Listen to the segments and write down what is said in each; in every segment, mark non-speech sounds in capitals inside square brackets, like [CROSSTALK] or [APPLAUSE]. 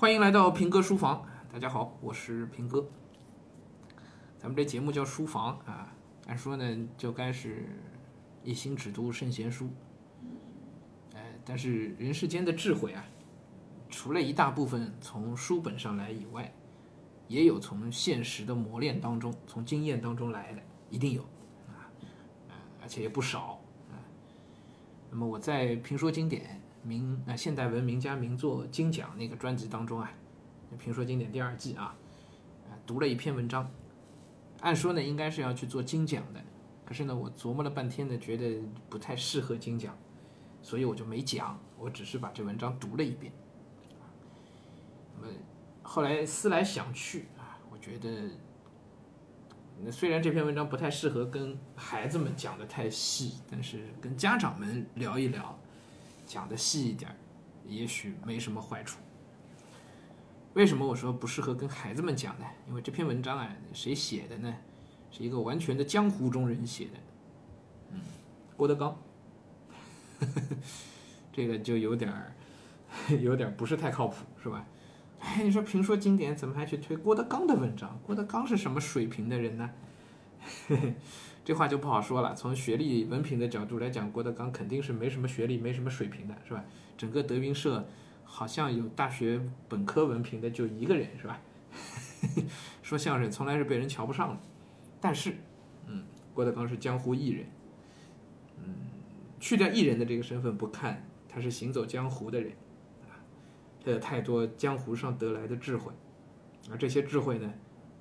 欢迎来到平哥书房，大家好，我是平哥。咱们这节目叫书房啊，按说呢就该是一心只读圣贤书，哎，但是人世间的智慧啊，除了一大部分从书本上来以外，也有从现实的磨练当中、从经验当中来的，一定有啊，啊，而且也不少啊。那么我在评说经典。名啊，现代文名家名作精讲那个专辑当中啊，评说经典第二季啊，读了一篇文章，按说呢应该是要去做精讲的，可是呢我琢磨了半天呢，觉得不太适合精讲，所以我就没讲，我只是把这文章读了一遍。那么后来思来想去啊，我觉得，虽然这篇文章不太适合跟孩子们讲的太细，但是跟家长们聊一聊。讲的细一点，也许没什么坏处。为什么我说不适合跟孩子们讲呢？因为这篇文章啊，谁写的呢？是一个完全的江湖中人写的，嗯，郭德纲。[LAUGHS] 这个就有点儿，[LAUGHS] 有点不是太靠谱，是吧？哎，你说评说经典，怎么还去推郭德纲的文章？郭德纲是什么水平的人呢？[LAUGHS] 这话就不好说了。从学历文凭的角度来讲，郭德纲肯定是没什么学历、没什么水平的，是吧？整个德云社好像有大学本科文凭的就一个人，是吧？[LAUGHS] 说相声从来是被人瞧不上的。但是，嗯，郭德纲是江湖艺人，嗯，去掉艺人的这个身份不看，他是行走江湖的人啊，他有太多江湖上得来的智慧，而这些智慧呢？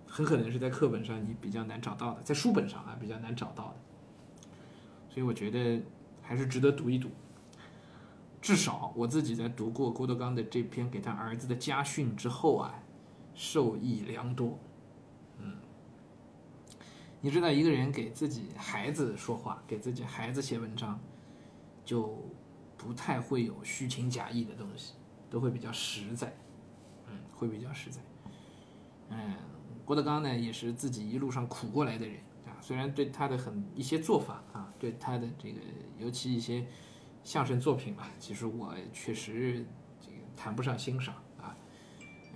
很可能是在课本上你比较难找到的，在书本上啊比较难找到的，所以我觉得还是值得读一读。至少我自己在读过郭德纲的这篇给他儿子的家训之后啊，受益良多。嗯，你知道一个人给自己孩子说话，给自己孩子写文章，就不太会有虚情假意的东西，都会比较实在。嗯，会比较实在。嗯。郭德纲呢，也是自己一路上苦过来的人啊。虽然对他的很一些做法啊，对他的这个尤其一些相声作品吧，其实我确实这个谈不上欣赏啊。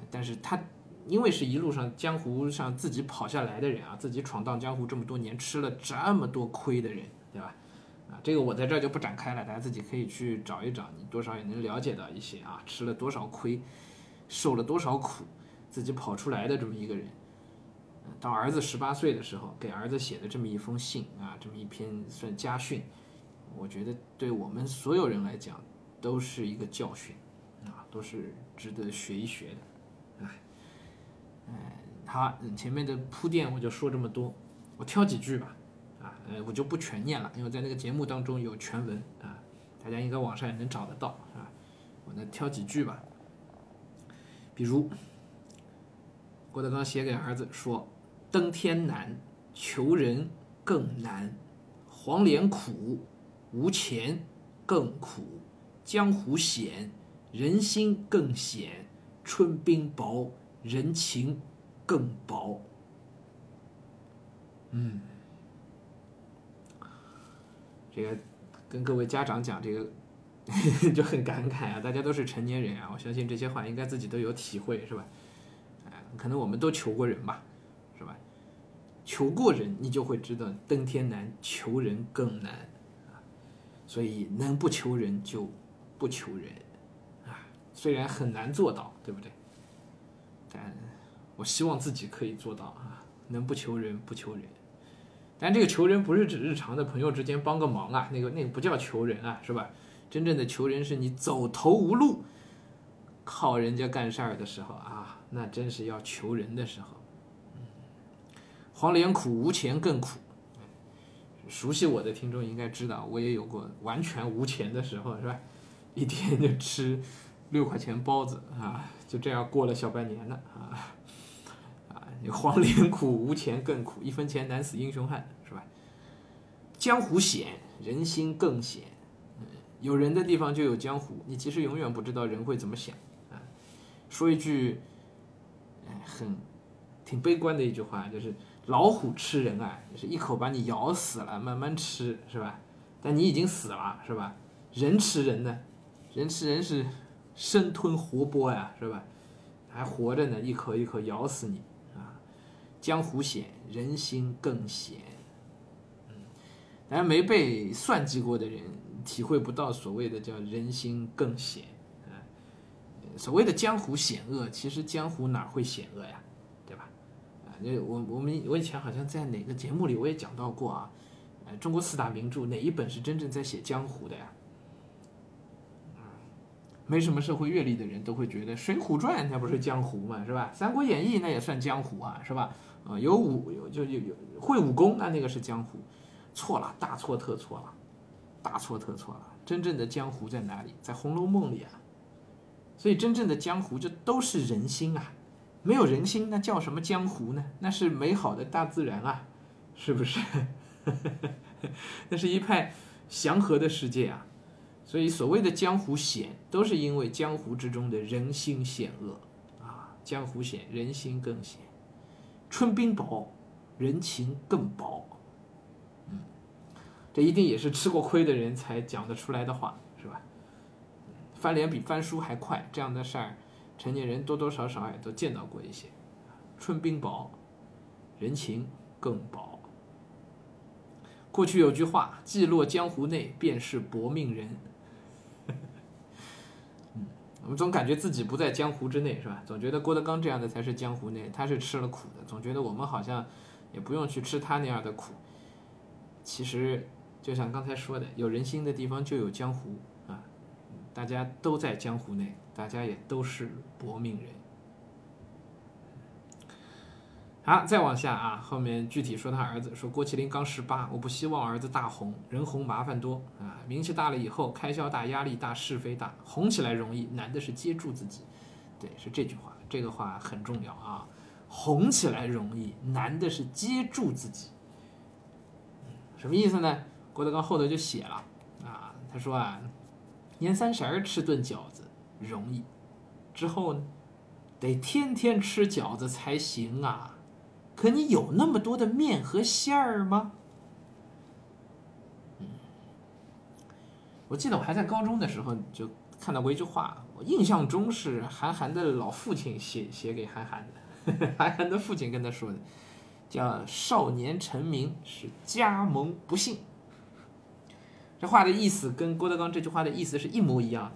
但是他因为是一路上江湖上自己跑下来的人啊，自己闯荡江湖这么多年，吃了这么多亏的人，对吧？啊，这个我在这儿就不展开了，大家自己可以去找一找，你多少也能了解到一些啊，吃了多少亏，受了多少苦，自己跑出来的这么一个人。到儿子十八岁的时候，给儿子写的这么一封信啊，这么一篇算家训，我觉得对我们所有人来讲都是一个教训啊，都是值得学一学的。哎，嗯，好，前面的铺垫我就说这么多，我挑几句吧，啊，呃，我就不全念了，因为在那个节目当中有全文啊，大家应该网上也能找得到啊，我呢挑几句吧，比如郭德纲写给儿子说。登天难，求人更难；黄连苦，无钱更苦；江湖险，人心更险；春冰薄，人情更薄。嗯，这个跟各位家长讲，这个 [LAUGHS] 就很感慨啊！大家都是成年人啊，我相信这些话应该自己都有体会，是吧？哎，可能我们都求过人吧。求过人，你就会知道登天难，求人更难啊！所以能不求人就不求人啊！虽然很难做到，对不对？但我希望自己可以做到啊！能不求人不求人，但这个求人不是指日常的朋友之间帮个忙啊，那个那个不叫求人啊，是吧？真正的求人是你走投无路，靠人家干事儿的时候啊，那真是要求人的时候。黄连苦，无钱更苦。熟悉我的听众应该知道，我也有过完全无钱的时候，是吧？[LAUGHS] 一天就吃六块钱包子啊，就这样过了小半年了啊啊！黄连苦，无钱更苦，一分钱难死英雄汉，是吧？江湖险，人心更险。有人的地方就有江湖，你其实永远不知道人会怎么想啊。说一句，很挺悲观的一句话，就是。老虎吃人啊，就是一口把你咬死了，慢慢吃，是吧？但你已经死了，是吧？人吃人呢，人吃人是生吞活剥呀，是吧？还活着呢，一口一口咬死你啊！江湖险，人心更险。嗯，当然没被算计过的人体会不到所谓的叫人心更险啊。所谓的江湖险恶，其实江湖哪会险恶呀？我我们我以前好像在哪个节目里我也讲到过啊。呃，中国四大名著哪一本是真正在写江湖的呀？没什么社会阅历的人都会觉得《水浒传》那不是江湖嘛，是吧？《三国演义》那也算江湖啊，是吧？啊，有武有就有有会武功，那那个是江湖，错了，大错特错了，大错特错了。真正的江湖在哪里？在《红楼梦》里啊。所以真正的江湖就都是人心啊，没有人心那叫什么江湖呢？那是美好的大自然啊，是不是？[LAUGHS] 那是一派祥和的世界啊。所以，所谓的江湖险，都是因为江湖之中的人心险恶啊。江湖险，人心更险。春冰薄，人情更薄。嗯，这一定也是吃过亏的人才讲得出来的话，是吧？翻脸比翻书还快，这样的事儿，成年人多多少少也都见到过一些。春冰薄，人情更薄。过去有句话：“既落江湖内，便是薄命人。[LAUGHS] ”我们总感觉自己不在江湖之内，是吧？总觉得郭德纲这样的才是江湖内，他是吃了苦的。总觉得我们好像也不用去吃他那样的苦。其实，就像刚才说的，有人心的地方就有江湖！大家都在江湖内，大家也都是薄命人。好，再往下啊，后面具体说他儿子，说郭麒麟刚十八，我不希望儿子大红，人红麻烦多啊，名气大了以后开销大，压力大，是非大，红起来容易，难的是接住自己。对，是这句话，这个话很重要啊，红起来容易，难的是接住自己。什么意思呢？郭德纲后头就写了啊，他说啊，年三十儿吃顿饺子容易，之后呢，得天天吃饺子才行啊。可你有那么多的面和馅儿吗？嗯，我记得我还在高中的时候就看到过一句话，我印象中是韩寒的老父亲写写给韩寒的，[LAUGHS] 韩寒的父亲跟他说的，叫“少年成名是家盟不幸”。这话的意思跟郭德纲这句话的意思是一模一样，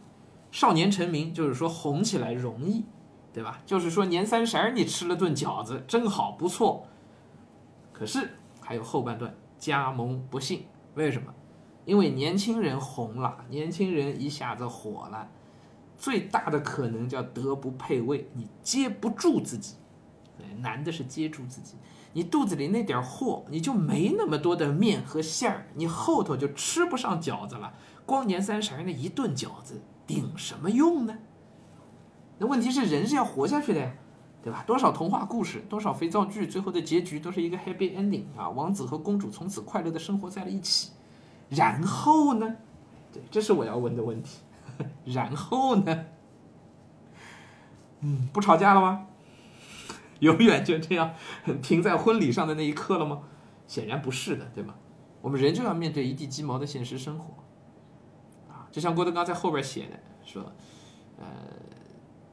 少年成名就是说红起来容易。对吧？就是说年三十儿你吃了顿饺子，真好，不错。可是还有后半段，加盟不幸，为什么？因为年轻人红了，年轻人一下子火了，最大的可能叫德不配位，你接不住自己。难的是接住自己，你肚子里那点货，你就没那么多的面和馅儿，你后头就吃不上饺子了。光年三十那一顿饺子，顶什么用呢？那问题是人是要活下去的呀，对吧？多少童话故事，多少肥皂剧，最后的结局都是一个 happy ending 啊，王子和公主从此快乐的生活在了一起。然后呢？对，这是我要问的问题。[LAUGHS] 然后呢？嗯，不吵架了吗？[LAUGHS] 永远就这样停在婚礼上的那一刻了吗？显然不是的，对吗？我们人就要面对一地鸡毛的现实生活。啊，就像郭德纲在后边写的说，呃。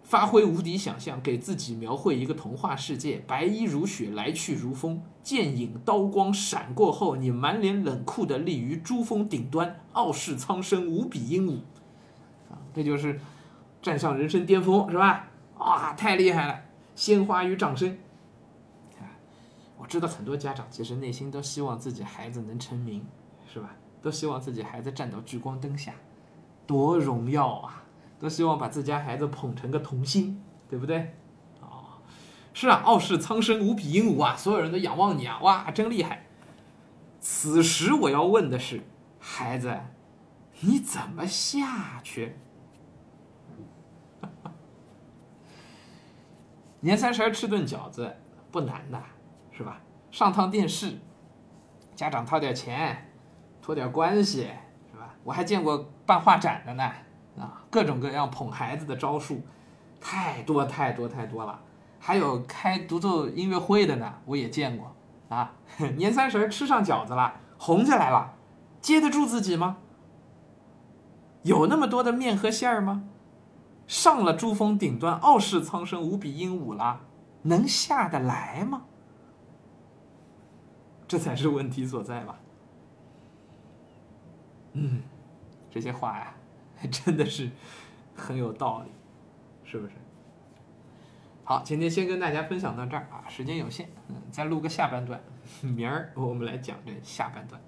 发挥无敌想象，给自己描绘一个童话世界，白衣如雪，来去如风。剑影刀光闪过后，你满脸冷酷的立于珠峰顶端，傲视苍生，无比英武。啊，这就是站上人生巅峰，是吧？哇，太厉害了！鲜花与掌声。啊，我知道很多家长其实内心都希望自己孩子能成名，是吧？都希望自己孩子站到聚光灯下，多荣耀啊！都希望把自家孩子捧成个童星，对不对？啊，是啊，傲视苍生，无比英武啊！所有人都仰望你啊！哇，真厉害！此时我要问的是，孩子，你怎么下去？年三十吃顿饺子不难的，是吧？上趟电视，家长掏点钱，托点关系，是吧？我还见过办画展的呢。啊，各种各样捧孩子的招数，太多太多太多了。还有开独奏音乐会的呢，我也见过。啊，[LAUGHS] 年三十吃上饺子了，红起来了，接得住自己吗？有那么多的面和馅儿吗？上了珠峰顶端，傲视苍生，无比英武啦，能下得来吗？这才是问题所在吧。嗯，这些话呀，[LAUGHS] 真的是很有道理，是不是？好，今天先跟大家分享到这儿啊，时间有限，嗯，再录个下半段，明儿我们来讲这下半段。